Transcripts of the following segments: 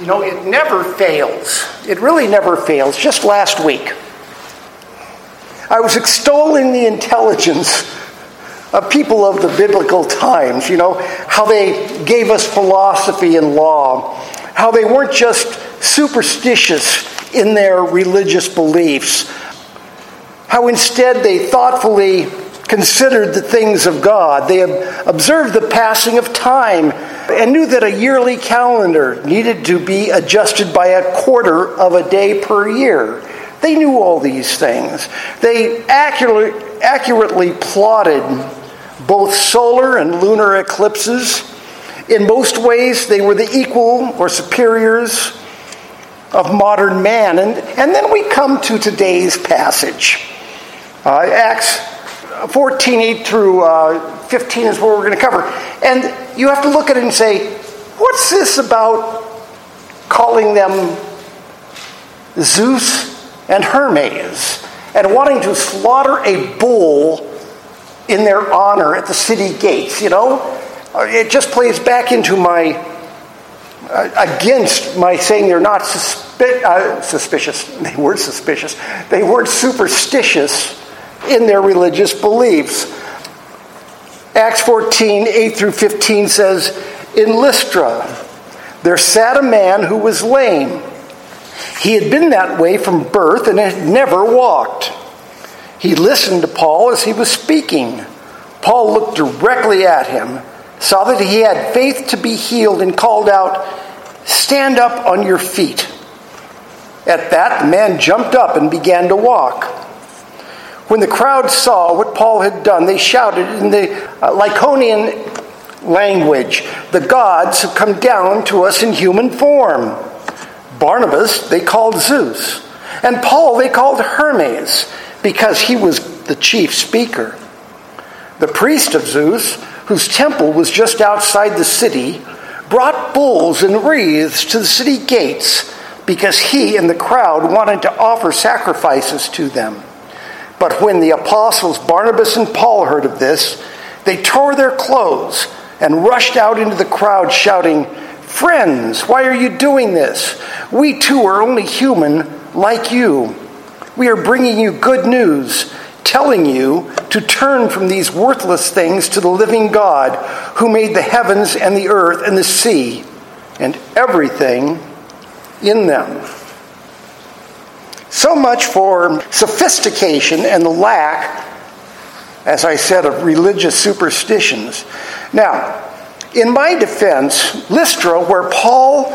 You know, it never fails. It really never fails. Just last week, I was extolling the intelligence of people of the biblical times, you know, how they gave us philosophy and law, how they weren't just superstitious in their religious beliefs, how instead they thoughtfully considered the things of God. They observed the passing of time and knew that a yearly calendar needed to be adjusted by a quarter of a day per year. They knew all these things. They accurately, accurately plotted both solar and lunar eclipses. In most ways, they were the equal or superiors of modern man. And, and then we come to today's passage. Uh, Acts 14, 8 through uh, 15 is what we're going to cover. And you have to look at it and say, what's this about calling them Zeus and Hermes and wanting to slaughter a bull in their honor at the city gates? You know, uh, it just plays back into my, uh, against my saying they're not uh, suspicious. They weren't suspicious. They weren't superstitious in their religious beliefs. Acts 14, 8 through 15 says, In Lystra, there sat a man who was lame. He had been that way from birth and had never walked. He listened to Paul as he was speaking. Paul looked directly at him, saw that he had faith to be healed, and called out, Stand up on your feet. At that, the man jumped up and began to walk. When the crowd saw what Paul had done, they shouted in the uh, Lycaonian language, The gods have come down to us in human form. Barnabas they called Zeus, and Paul they called Hermes, because he was the chief speaker. The priest of Zeus, whose temple was just outside the city, brought bulls and wreaths to the city gates because he and the crowd wanted to offer sacrifices to them. But when the apostles Barnabas and Paul heard of this, they tore their clothes and rushed out into the crowd, shouting, Friends, why are you doing this? We too are only human like you. We are bringing you good news, telling you to turn from these worthless things to the living God who made the heavens and the earth and the sea and everything in them. So much for sophistication and the lack, as I said, of religious superstitions. Now, in my defense, Lystra, where Paul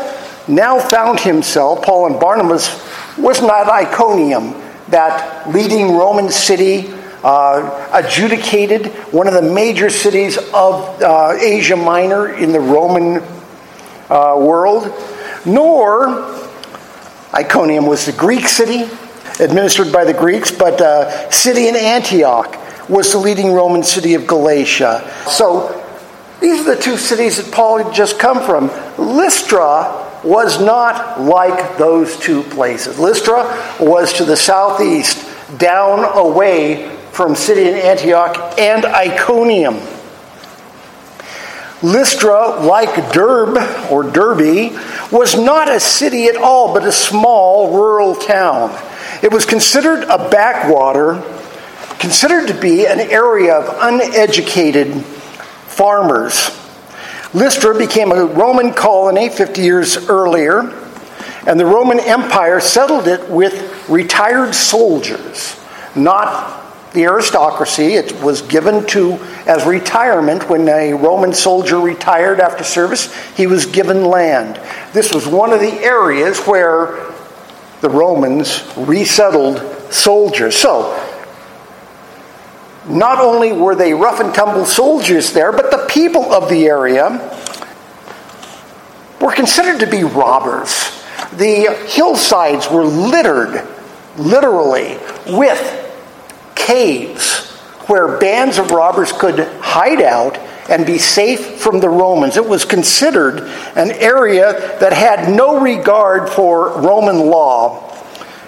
now found himself, Paul and Barnabas, was not Iconium, that leading Roman city, uh, adjudicated one of the major cities of uh, Asia Minor in the Roman uh, world, nor Iconium was the Greek city, administered by the Greeks, but uh, Pisidian Antioch was the leading Roman city of Galatia. So these are the two cities that Paul had just come from. Lystra was not like those two places. Lystra was to the southeast, down away from Pisidian Antioch and Iconium. Lystra, like Derbe or Derby, was not a city at all, but a small rural town. It was considered a backwater, considered to be an area of uneducated farmers. Lystra became a Roman colony 50 years earlier, and the Roman Empire settled it with retired soldiers, not the aristocracy. It was given to as retirement when a Roman soldier retired after service, he was given land. This was one of the areas where the Romans resettled soldiers. So, not only were they rough and tumble soldiers there, but the people of the area were considered to be robbers. The hillsides were littered, literally, with caves where bands of robbers could hide out and be safe from the Romans. It was considered an area that had no regard for Roman law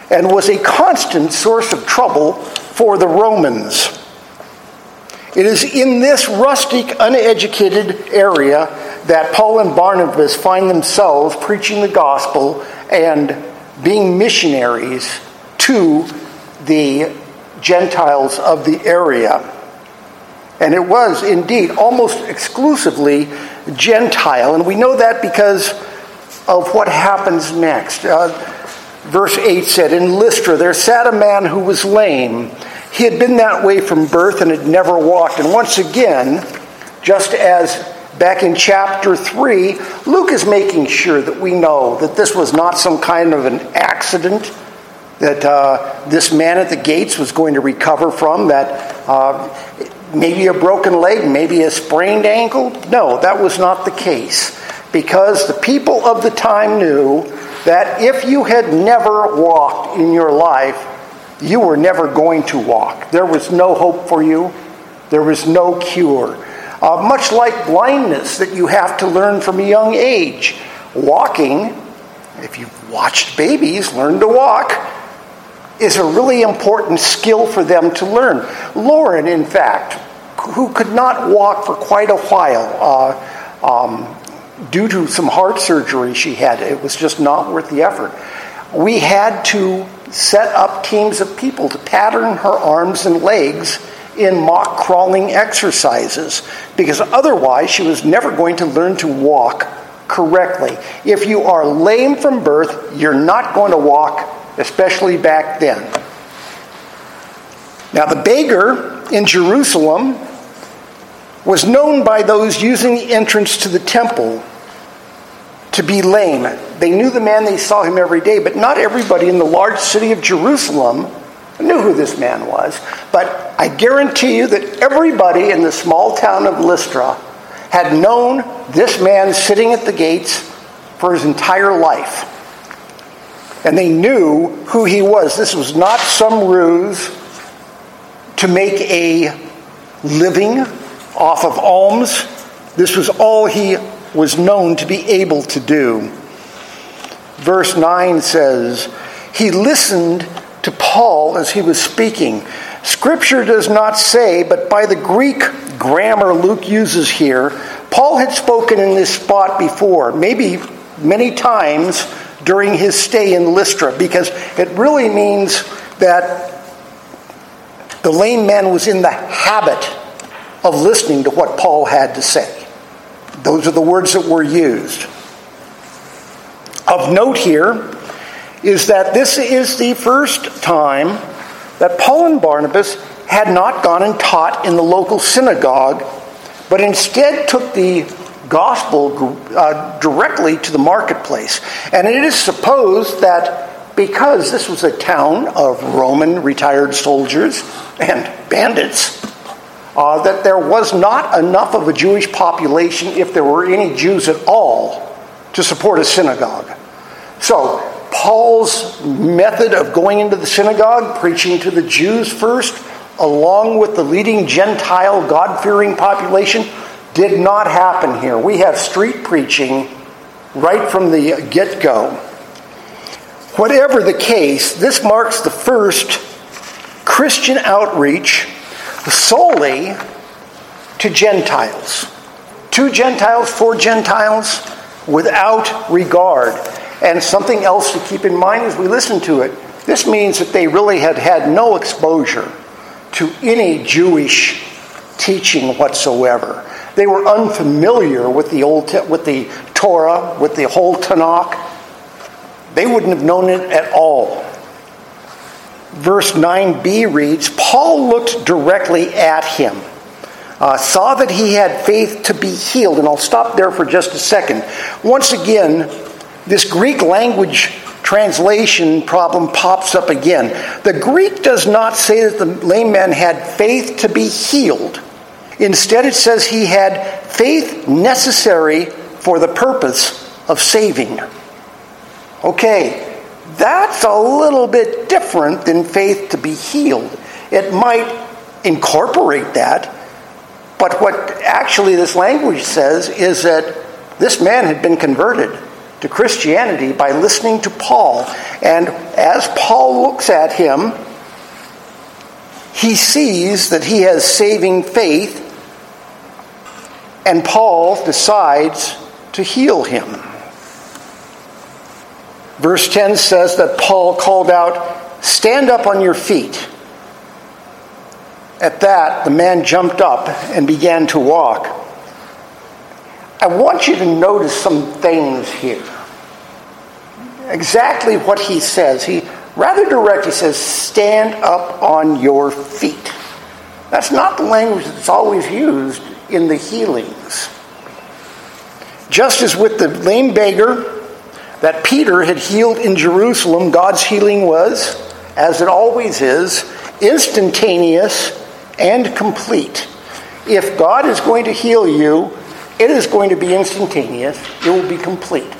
and was a constant source of trouble for the Romans. It is in this rustic, uneducated area that Paul and Barnabas find themselves preaching the gospel and being missionaries to the Gentiles of the area. And it was indeed almost exclusively Gentile. And we know that because of what happens next. Uh, verse 8 said In Lystra there sat a man who was lame. He had been that way from birth and had never walked. And once again, just as back in chapter 3, Luke is making sure that we know that this was not some kind of an accident that uh, this man at the gates was going to recover from, that uh, maybe a broken leg, maybe a sprained ankle. No, that was not the case. Because the people of the time knew that if you had never walked in your life, you were never going to walk. There was no hope for you, there was no cure. Uh, much like blindness that you have to learn from a young age. Walking, if you've watched babies learn to walk, is a really important skill for them to learn. Lauren, in fact, who could not walk for quite a while uh, um, due to some heart surgery she had, it was just not worth the effort. We had to set up teams of people to pattern her arms and legs in mock crawling exercises because otherwise she was never going to learn to walk correctly. If you are lame from birth, you're not going to walk, especially back then. Now, the beggar in Jerusalem was known by those using the entrance to the temple to be lame. They knew the man, they saw him every day, but not everybody in the large city of Jerusalem knew who this man was. But I guarantee you that everybody in the small town of Lystra had known this man sitting at the gates for his entire life. And they knew who he was. This was not some ruse to make a living off of alms. This was all he was known to be able to do. Verse 9 says, He listened to Paul as he was speaking. Scripture does not say, but by the Greek grammar Luke uses here, Paul had spoken in this spot before, maybe many times during his stay in Lystra, because it really means that the lame man was in the habit of listening to what Paul had to say. Those are the words that were used. Of note here is that this is the first time that Paul and Barnabas had not gone and taught in the local synagogue, but instead took the gospel uh, directly to the marketplace. And it is supposed that because this was a town of Roman retired soldiers and bandits, uh, that there was not enough of a Jewish population, if there were any Jews at all, to support a synagogue. So, Paul's method of going into the synagogue, preaching to the Jews first, along with the leading Gentile, God fearing population, did not happen here. We have street preaching right from the get go. Whatever the case, this marks the first Christian outreach solely to Gentiles. To Gentiles, for Gentiles, without regard. And something else to keep in mind as we listen to it this means that they really had had no exposure to any Jewish teaching whatsoever. They were unfamiliar with the old with the Torah, with the whole Tanakh. They wouldn't have known it at all verse 9b reads Paul looked directly at him, uh, saw that he had faith to be healed. And I'll stop there for just a second. Once again, this Greek language translation problem pops up again. The Greek does not say that the lame man had faith to be healed. Instead, it says he had faith necessary for the purpose of saving. Okay, that's a little bit different than faith to be healed. It might incorporate that, but what actually this language says is that this man had been converted to Christianity by listening to Paul. And as Paul looks at him, he sees that he has saving faith and Paul decides to heal him. Verse 10 says that Paul called out, Stand up on your feet. At that, the man jumped up and began to walk. I want you to notice some things here. Exactly what he says. He rather direct, he says, stand up on your feet. That's not the language that's always used in the healings. Just as with the lame beggar that Peter had healed in Jerusalem, God's healing was, as it always is, instantaneous and complete. If God is going to heal you, it is going to be instantaneous, it will be complete.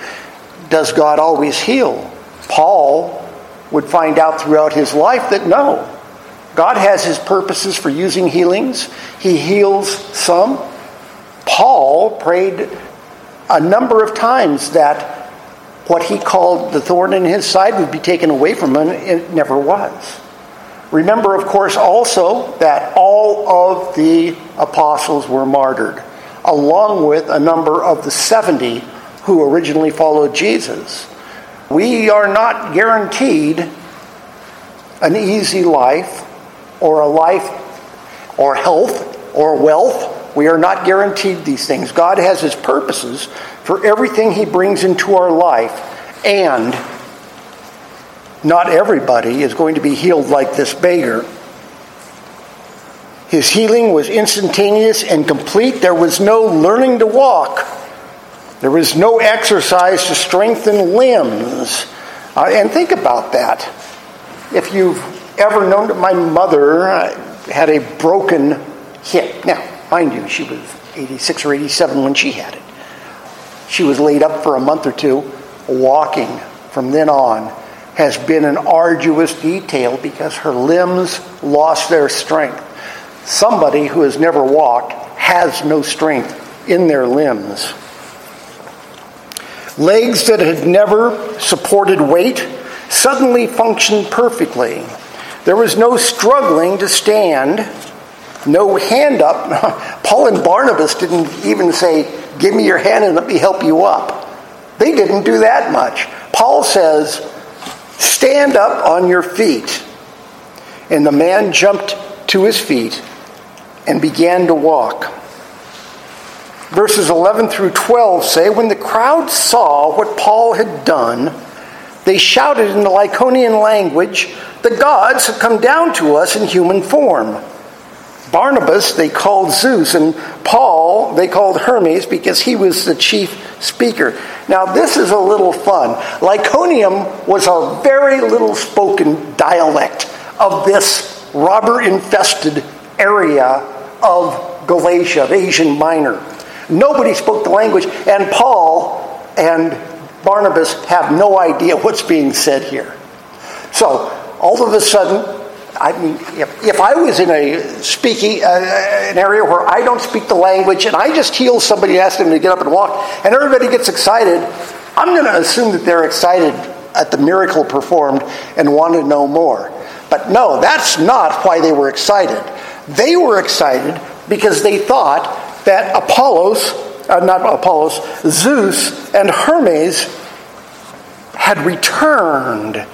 Does God always heal? Paul would find out throughout his life that no. God has his purposes for using healings. He heals some. Paul prayed a number of times that what he called the thorn in his side would be taken away from him. It never was. Remember, of course, also that all of the apostles were martyred, along with a number of the 70 who originally followed Jesus. We are not guaranteed an easy life or a life or health or wealth. We are not guaranteed these things. God has His purposes for everything He brings into our life, and not everybody is going to be healed like this beggar. His healing was instantaneous and complete. There was no learning to walk. There was no exercise to strengthen limbs. Uh, and think about that. If you've ever known that my mother uh, had a broken hip. Now, mind you, she was 86 or 87 when she had it. She was laid up for a month or two. Walking from then on has been an arduous detail because her limbs lost their strength. Somebody who has never walked has no strength in their limbs. Legs that had never supported weight suddenly functioned perfectly. There was no struggling to stand, no hand up. Paul and Barnabas didn't even say, Give me your hand and let me help you up. They didn't do that much. Paul says, Stand up on your feet. And the man jumped to his feet and began to walk. Verses 11 through 12 say When the crowd saw what Paul had done, they shouted in the Lycaonian language, The gods have come down to us in human form. Barnabas they called Zeus, and Paul they called Hermes because he was the chief speaker. Now, this is a little fun. Lyconium was a very little spoken dialect of this robber infested area of Galatia, of Asian Minor. Nobody spoke the language, and Paul and Barnabas have no idea what's being said here. So, all of a sudden, I mean, if, if I was in a speaking, uh, an area where I don't speak the language and I just heal somebody ask them to get up and walk, and everybody gets excited, I'm going to assume that they're excited at the miracle performed and want to know more. But no, that's not why they were excited. They were excited because they thought that Apollos, uh, not Apollos, Zeus and Hermes had returned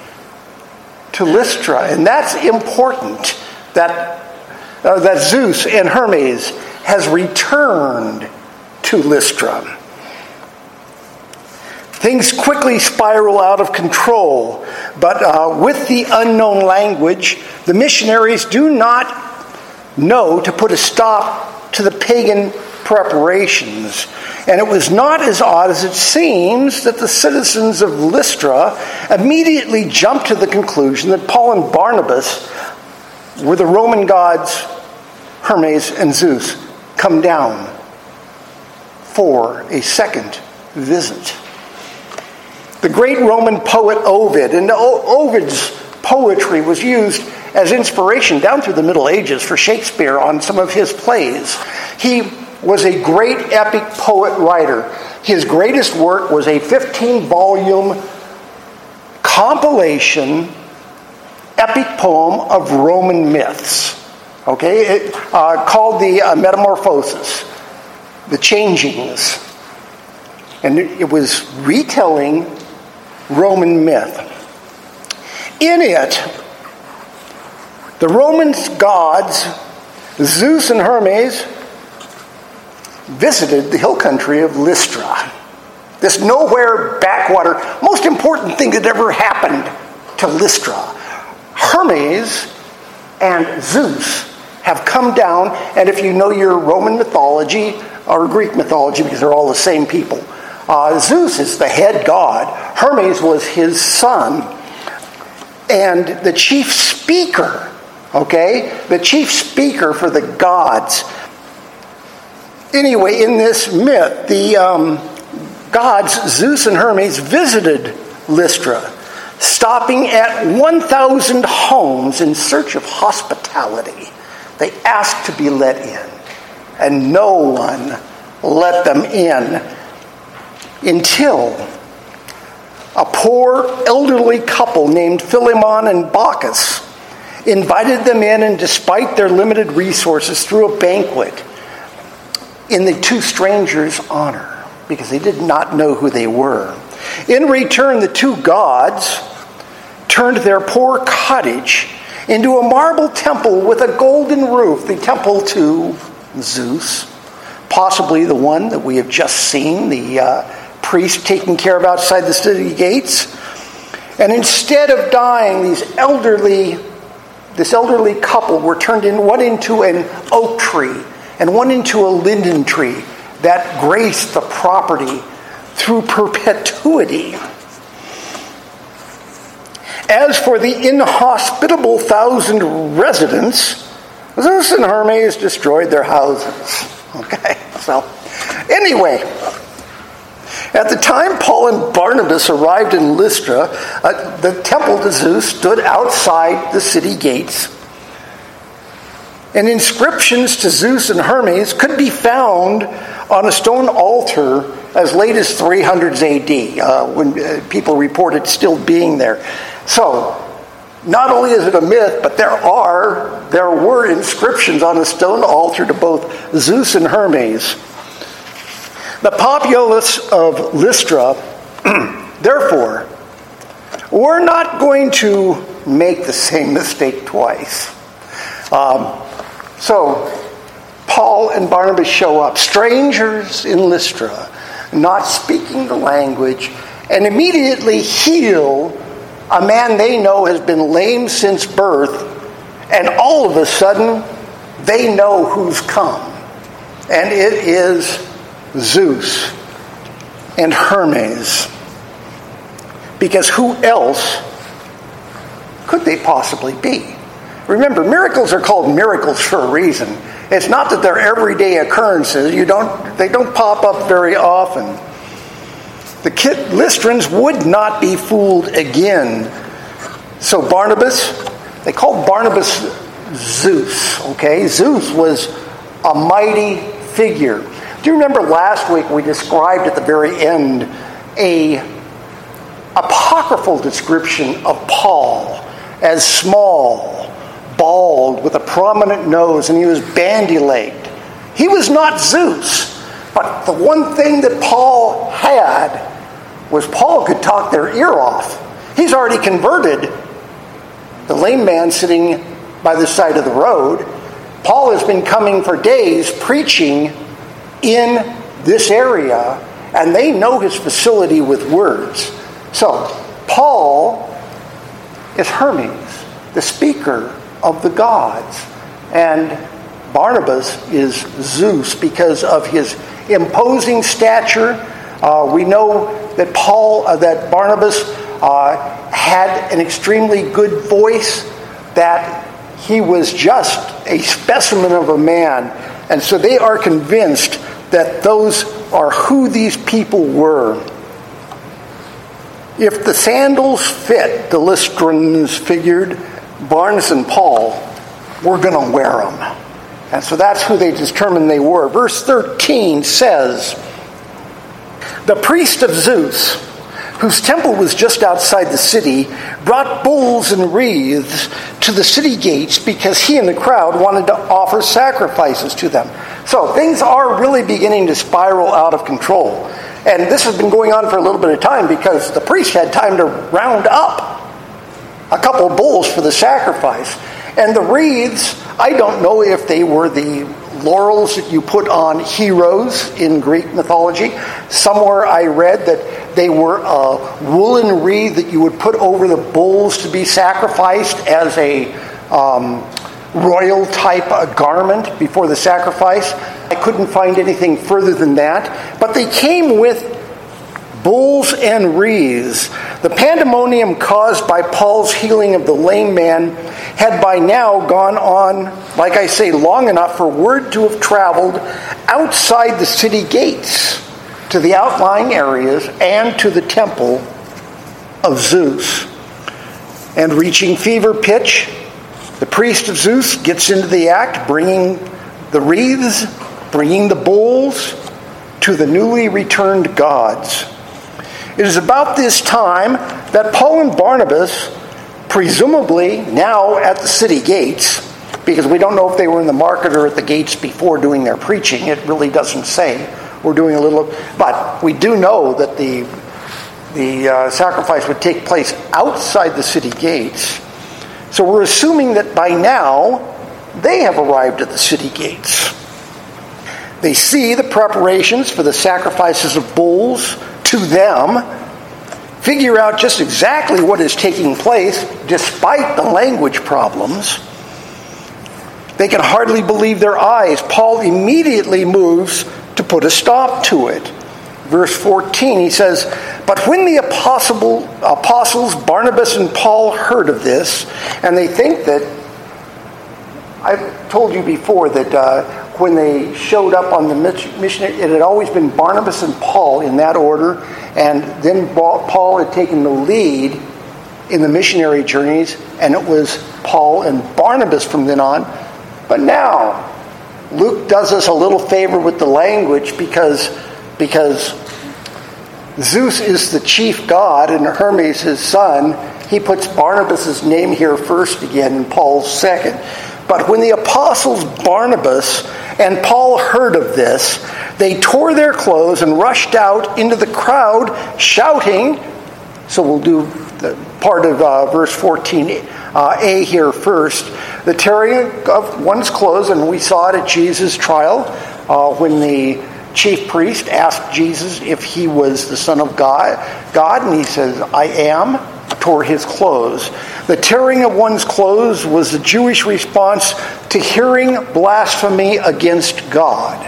to Lystra. And that's important that, uh, that Zeus and Hermes has returned to Lystra. Things quickly spiral out of control, but uh, with the unknown language, the missionaries do not know to put a stop to the pagan preparations. And it was not as odd as it seems that the citizens of Lystra immediately jumped to the conclusion that Paul and Barnabas were the Roman gods Hermes and Zeus come down for a second visit. The great Roman poet Ovid, and Ovid's poetry was used as inspiration down through the Middle Ages for Shakespeare on some of his plays. He was a great epic poet writer. His greatest work was a 15 volume compilation epic poem of Roman myths, okay, it, uh, called the uh, Metamorphoses. The Changings. And it was retelling Roman myth. In it, the Roman gods, Zeus and Hermes, visited the hill country of Lystra. This nowhere backwater, most important thing that ever happened to Lystra. Hermes and Zeus have come down, and if you know your Roman mythology or Greek mythology, because they're all the same people, uh, Zeus is the head god, Hermes was his son, and the chief speaker, okay, the chief speaker for the gods. Anyway, in this myth, the um, gods, Zeus and Hermes, visited Lystra stopping at 1,000 homes in search of hospitality. They asked to be let in, and no one let them in until a poor elderly couple named Philemon and Baucis invited them in, and despite their limited resources, threw a banquet in the two strangers' honor because they did not know who they were. In return, the two gods turned their poor cottage into a marble temple with a golden roof, the temple to Zeus, possibly the one that we have just seen, the uh, priest taking care of outside the city gates. And instead of dying, these elderly, this elderly couple were turned in one into an oak tree and one into a linden tree that graced the property through perpetuity. As for the inhospitable thousand residents, Zeus and Hermes destroyed their houses. Okay, so anyway, at the time Paul and Barnabas arrived in Lystra, uh, the temple to Zeus stood outside the city gates. And inscriptions to Zeus and Hermes could be found on a stone altar as late as 300s AD, uh, when uh, people reported still being there. So, not only is it a myth, but there are, there were inscriptions on a stone altar to both Zeus and Hermes. The populace of Lystra, therefore, we're not going to make the same mistake twice. Um, so, Paul and Barnabas show up, strangers in Lystra, not speaking the language, and immediately heal a man they know has been lame since birth, and all of a sudden, they know who's come. And it is Zeus and Hermes. Because who else could they possibly be? Remember, miracles are called miracles for a reason. It's not that they're everyday occurrences. You don't, they don't pop up very often. The Lystrans would not be fooled again. So Barnabas, they called Barnabas Zeus, okay? Zeus was a mighty figure. Do you remember last week we described at the very end a apocryphal description of Paul as small, bald, with a prominent nose, and he was bandy legged. He was not Zeus, but the one thing that Paul had was Paul could talk their ear off. He's already converted the lame man sitting by the side of the road. Paul has been coming for days preaching in this area, and they know his facility with words. So, Paul is Hermes, the speaker of the gods, and Barnabas is Zeus because of his imposing stature. Uh, we know that Paul, uh, that Barnabas uh, had an extremely good voice, that he was just a specimen of a man, and so they are convinced that those are who these people were. If the sandals fit, the Lystrans figured, Barnes and Paul, we're going to wear them. And so that's who they determined they were. Verse 13 says, The priest of Zeus, whose temple was just outside the city, brought bulls and wreaths to the city gates because he and the crowd wanted to offer sacrifices to them. So things are really beginning to spiral out of control. And this has been going on for a little bit of time because the priest had time to round up a couple of bulls for the sacrifice. And the wreaths, I don't know if they were the laurels that you put on heroes in Greek mythology. Somewhere I read that they were a woolen wreath that you would put over the bulls to be sacrificed as a um, royal type garment before the sacrifice. I couldn't find anything further than that. But they came with bulls and wreaths. The pandemonium caused by Paul's healing of the lame man had by now gone on, like I say, long enough for word to have traveled outside the city gates to the outlying areas and to the temple of Zeus. And reaching fever pitch, the priest of Zeus gets into the act, bringing the wreaths, bringing the bulls to the newly returned gods. It is about this time that Paul and Barnabas, presumably now at the city gates, because we don't know if they were in the market or at the gates before doing their preaching, it really doesn't say. We're doing a little, but we do know that the the uh, sacrifice would take place outside the city gates. So we're assuming that by now they have arrived at the city gates. They see the preparations for the sacrifices of bulls to them, figure out just exactly what is taking place despite the language problems. They can hardly believe their eyes. Paul immediately moves to put a stop to it. Verse 14, he says, But when the apostle, apostles Barnabas and Paul heard of this, and they think that, I've told you before that uh, when they showed up on the mission, it had always been Barnabas and Paul in that order, and then Paul had taken the lead in the missionary journeys, and it was Paul and Barnabas from then on. But now, Luke does us a little favor with the language because, because Zeus is the chief god and Hermes his son. He puts Barnabas' name here first again and Paul's second. But when the apostles Barnabas and Paul heard of this. They tore their clothes and rushed out into the crowd, shouting. So we'll do the part of uh, verse 14 uh, A here first. The tearing of one's clothes, and we saw it at Jesus' trial uh, when the chief priest asked Jesus if he was the Son of God, God, and he says, I am, tore his clothes. The tearing of one's clothes was the Jewish response to hearing blasphemy against God.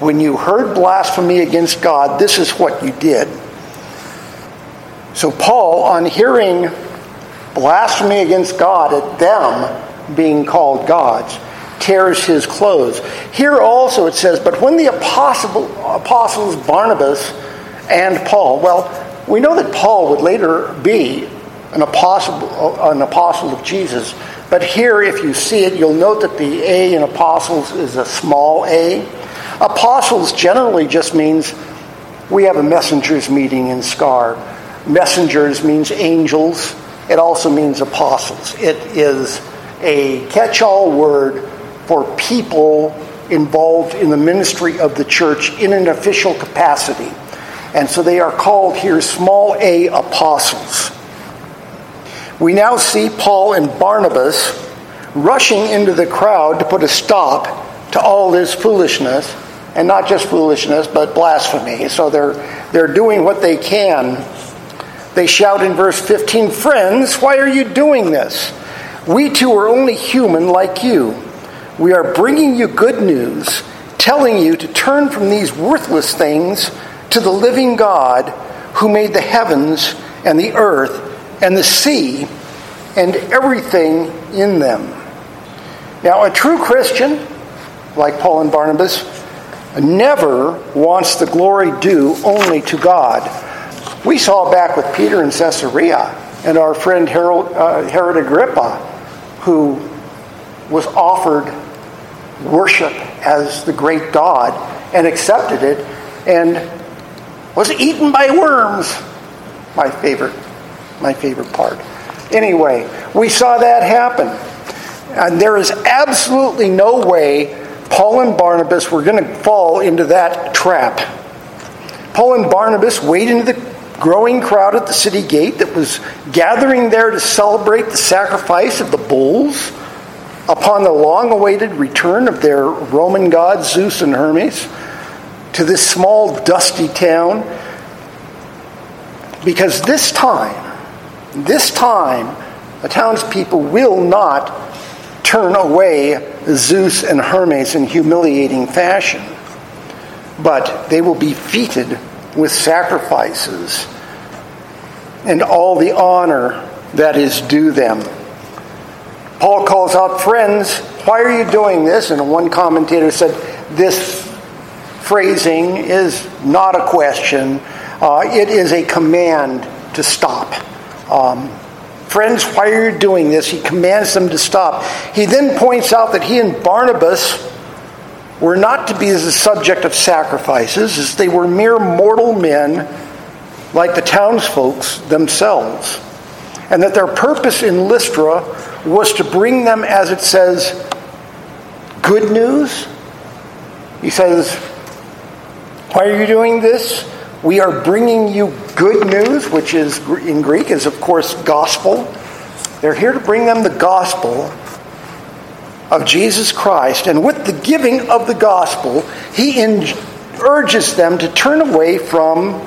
When you heard blasphemy against God, this is what you did. So, Paul, on hearing blasphemy against God at them being called gods, tears his clothes. Here also it says, But when the apostle, apostles Barnabas and Paul, well, we know that Paul would later be an apostle, an apostle of Jesus. But here, if you see it, you'll note that the A in apostles is a small a. Apostles generally just means we have a messengers meeting in Scar. Messengers means angels. It also means apostles. It is a catch all word for people involved in the ministry of the church in an official capacity. And so they are called here small a apostles. We now see Paul and Barnabas rushing into the crowd to put a stop to all this foolishness, and not just foolishness, but blasphemy. So they're, they're doing what they can. They shout in verse 15, Friends, why are you doing this? We too are only human like you. We are bringing you good news, telling you to turn from these worthless things to the living God who made the heavens and the earth and the sea and everything in them. Now, a true Christian, like Paul and Barnabas, never wants the glory due only to God. We saw back with Peter in Caesarea and our friend Herod, uh, Herod Agrippa, who was offered worship as the great God and accepted it and was eaten by worms. My favorite my favorite part. Anyway, we saw that happen. And there is absolutely no way Paul and Barnabas were going to fall into that trap. Paul and Barnabas wade into the growing crowd at the city gate that was gathering there to celebrate the sacrifice of the bulls upon the long awaited return of their Roman gods, Zeus and Hermes, to this small, dusty town. Because this time, this time, the townspeople will not turn away Zeus and Hermes in humiliating fashion, but they will be feted with sacrifices and all the honor that is due them. Paul calls out, Friends, why are you doing this? And one commentator said, This phrasing is not a question, uh, it is a command to stop. Um, Friends, why are you doing this? He commands them to stop. He then points out that he and Barnabas were not to be the subject of sacrifices, as they were mere mortal men like the townsfolk themselves, and that their purpose in Lystra was to bring them, as it says, good news. He says, Why are you doing this? We are bringing you good news, which is in Greek is, of course, gospel. They're here to bring them the gospel of Jesus Christ. And with the giving of the gospel, he in, urges them to turn away from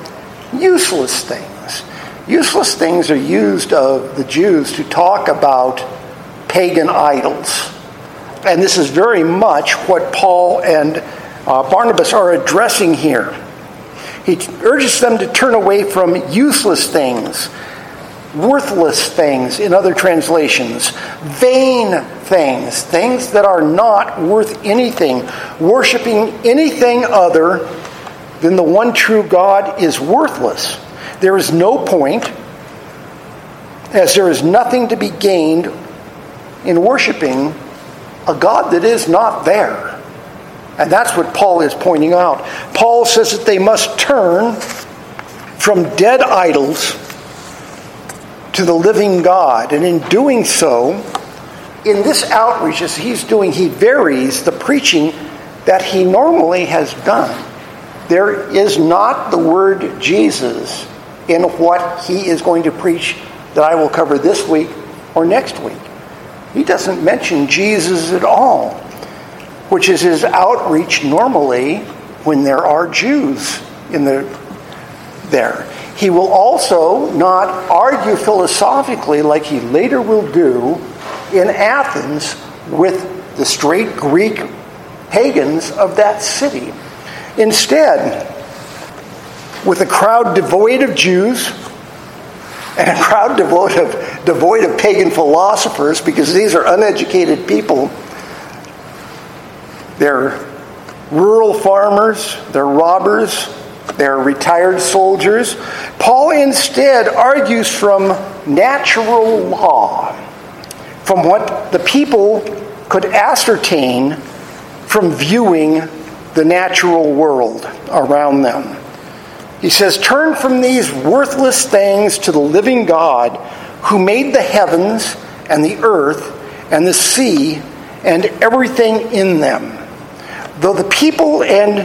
useless things. Useless things are used of the Jews to talk about pagan idols. And this is very much what Paul and uh, Barnabas are addressing here. He urges them to turn away from useless things, worthless things in other translations, vain things, things that are not worth anything, worshiping anything other than the one true God is worthless. There is no point, as there is nothing to be gained in worshiping a God that is not there. And that's what Paul is pointing out. Paul says that they must turn from dead idols to the living God. And in doing so, in this outreach, as he's doing, he varies the preaching that he normally has done. There is not the word Jesus in what he is going to preach that I will cover this week or next week. He doesn't mention Jesus at all, which is his outreach normally when there are Jews in the there. He will also not argue philosophically like he later will do in Athens with the straight Greek pagans of that city. Instead, with a crowd devoid of Jews and a crowd devoid of, devoid of pagan philosophers, because these are uneducated people, they're rural farmers, they're robbers, they're retired soldiers. Paul instead argues from natural law, from what the people could ascertain from viewing the natural world around them. He says, Turn from these worthless things to the living God who made the heavens and the earth and the sea and everything in them. Though the people and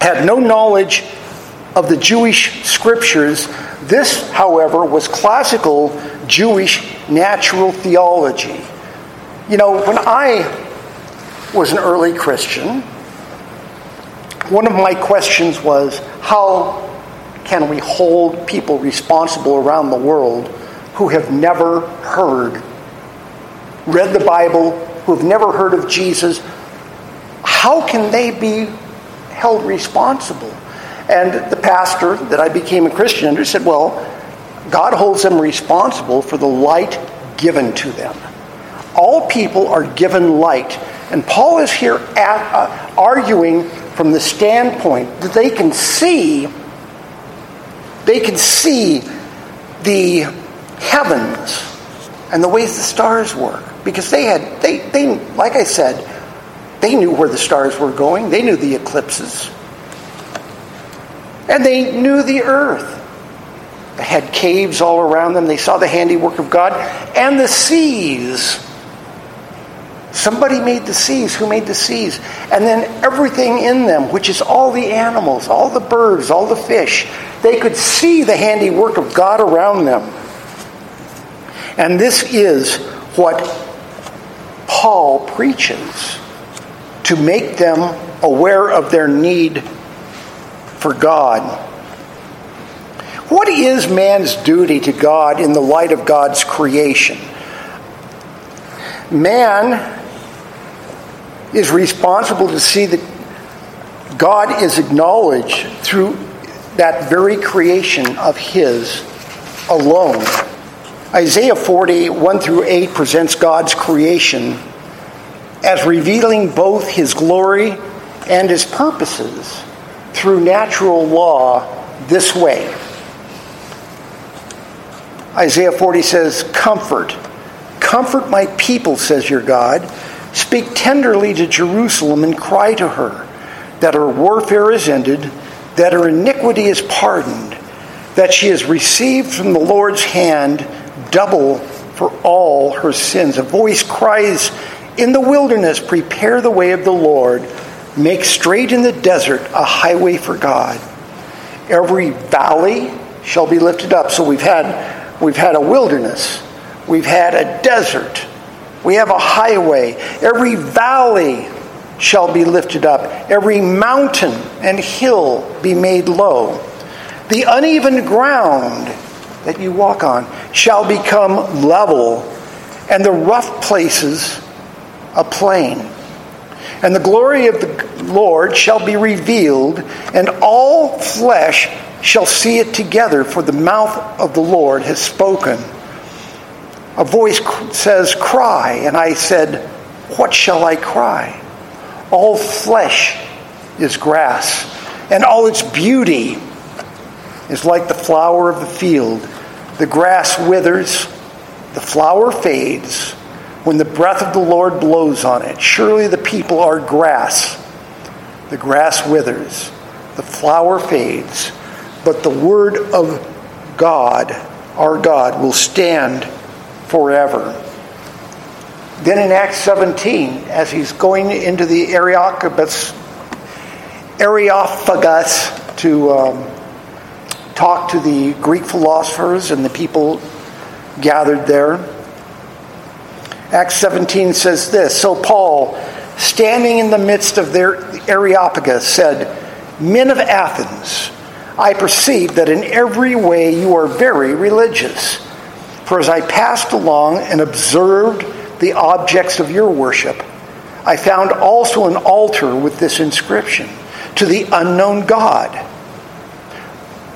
had no knowledge of the Jewish scriptures, this, however, was classical Jewish natural theology. You know, when I was an early Christian, one of my questions was how can we hold people responsible around the world who have never heard, read the Bible, who have never heard of Jesus? How can they be held responsible? And the pastor that I became a Christian under said, Well, God holds them responsible for the light given to them. All people are given light. And Paul is here at, uh, arguing from the standpoint that they can see they can see the heavens and the ways the stars work because they had they, they like i said they knew where the stars were going they knew the eclipses and they knew the earth they had caves all around them they saw the handiwork of god and the seas Somebody made the seas. Who made the seas? And then everything in them, which is all the animals, all the birds, all the fish, they could see the handiwork of God around them. And this is what Paul preaches to make them aware of their need for God. What is man's duty to God in the light of God's creation? Man is responsible to see that God is acknowledged through that very creation of His alone. Isaiah 40, 1 through 8, presents God's creation as revealing both His glory and His purposes through natural law this way. Isaiah 40 says, Comfort, comfort my people, says your God. Speak tenderly to Jerusalem and cry to her that her warfare is ended, that her iniquity is pardoned, that she has received from the Lord's hand double for all her sins. A voice cries in the wilderness, Prepare the way of the Lord, make straight in the desert a highway for God. Every valley shall be lifted up. So we've had, we've had a wilderness, we've had a desert we have a highway. Every valley shall be lifted up, every mountain and hill be made low. The uneven ground that you walk on shall become level, and the rough places a plain. And the glory of the Lord shall be revealed, and all flesh shall see it together, for the mouth of the Lord has spoken a voice says, Cry. And I said, What shall I cry? All flesh is grass, and all its beauty is like the flower of the field. The grass withers, the flower fades when the breath of the Lord blows on it. Surely the people are grass. The grass withers, the flower fades, but the word of God, our God, will stand forever. Then in Acts 17, as he's going into the Areopagus, Areopagus to um, talk to the Greek philosophers and the people gathered there, Acts 17 says this So Paul, standing in the midst of their Areopagus, said, Men of Athens, I perceive that in every way you are very religious. For as I passed along and observed the objects of your worship, I found also an altar with this inscription To the unknown God.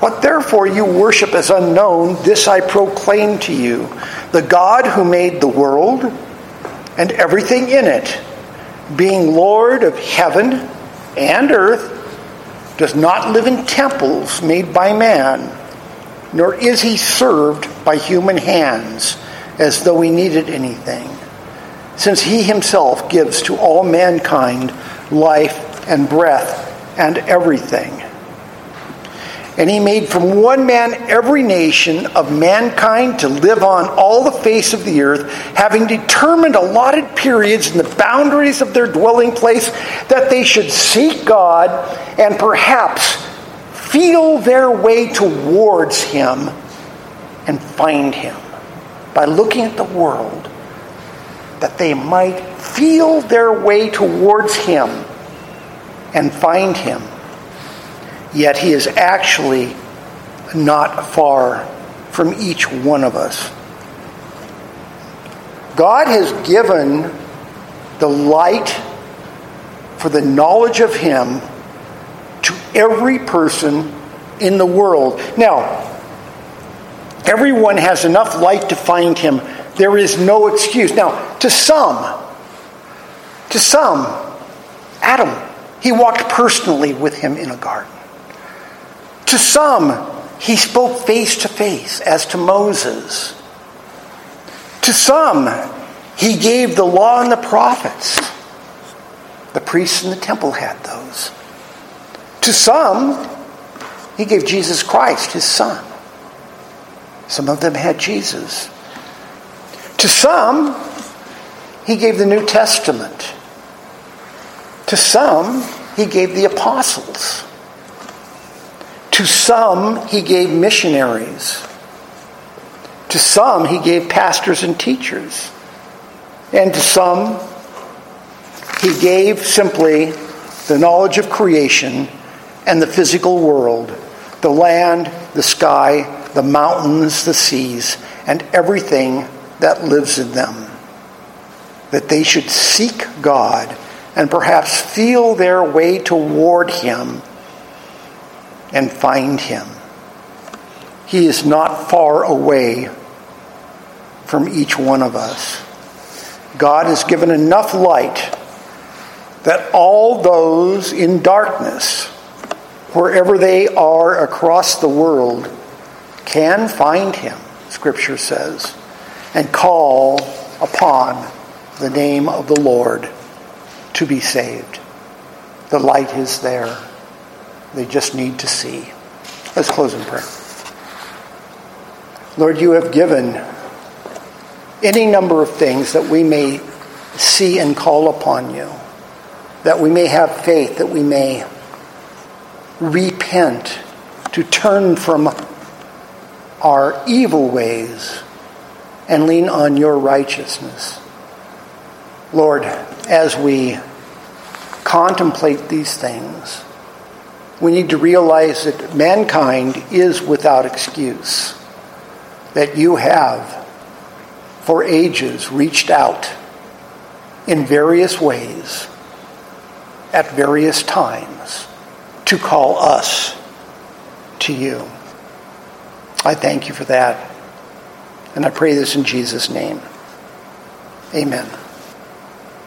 What therefore you worship as unknown, this I proclaim to you the God who made the world and everything in it, being Lord of heaven and earth, does not live in temples made by man nor is he served by human hands as though he needed anything, since he himself gives to all mankind life and breath and everything. And he made from one man every nation of mankind to live on all the face of the earth, having determined allotted periods in the boundaries of their dwelling place, that they should seek God and perhaps feel their way towards Him and find Him by looking at the world, that they might feel their way towards Him and find Him. Yet He is actually not far from each one of us. God has given the light for the knowledge of Him to every person in the world. Now, everyone has enough light to find him. There is no excuse. Now, to some, to some, Adam, he walked personally with him in a garden. To some, he spoke face to face, as to Moses. To some, he gave the law and the prophets. The priests in the temple had those. To some, he gave Jesus Christ, his son. Some of them had Jesus. To some, he gave the New Testament. To some, he gave the apostles. To some, he gave missionaries. To some, he gave pastors and teachers. And to some, he gave simply the knowledge of creation and the physical world the land, the sky, the mountains, the seas, and everything that lives in them. That they should seek God and perhaps feel their way toward Him and find Him. He is not far away from each one of us. God has given enough light that all those in darkness, wherever they are across the world, can find him, Scripture says, and call upon the name of the Lord to be saved. The light is there. They just need to see. Let's close in prayer. Lord, you have given any number of things that we may see and call upon you that we may have faith, that we may repent, to turn from our evil ways and lean on your righteousness. Lord, as we contemplate these things, we need to realize that mankind is without excuse, that you have for ages reached out in various ways at various times to call us to you. I thank you for that. And I pray this in Jesus' name. Amen.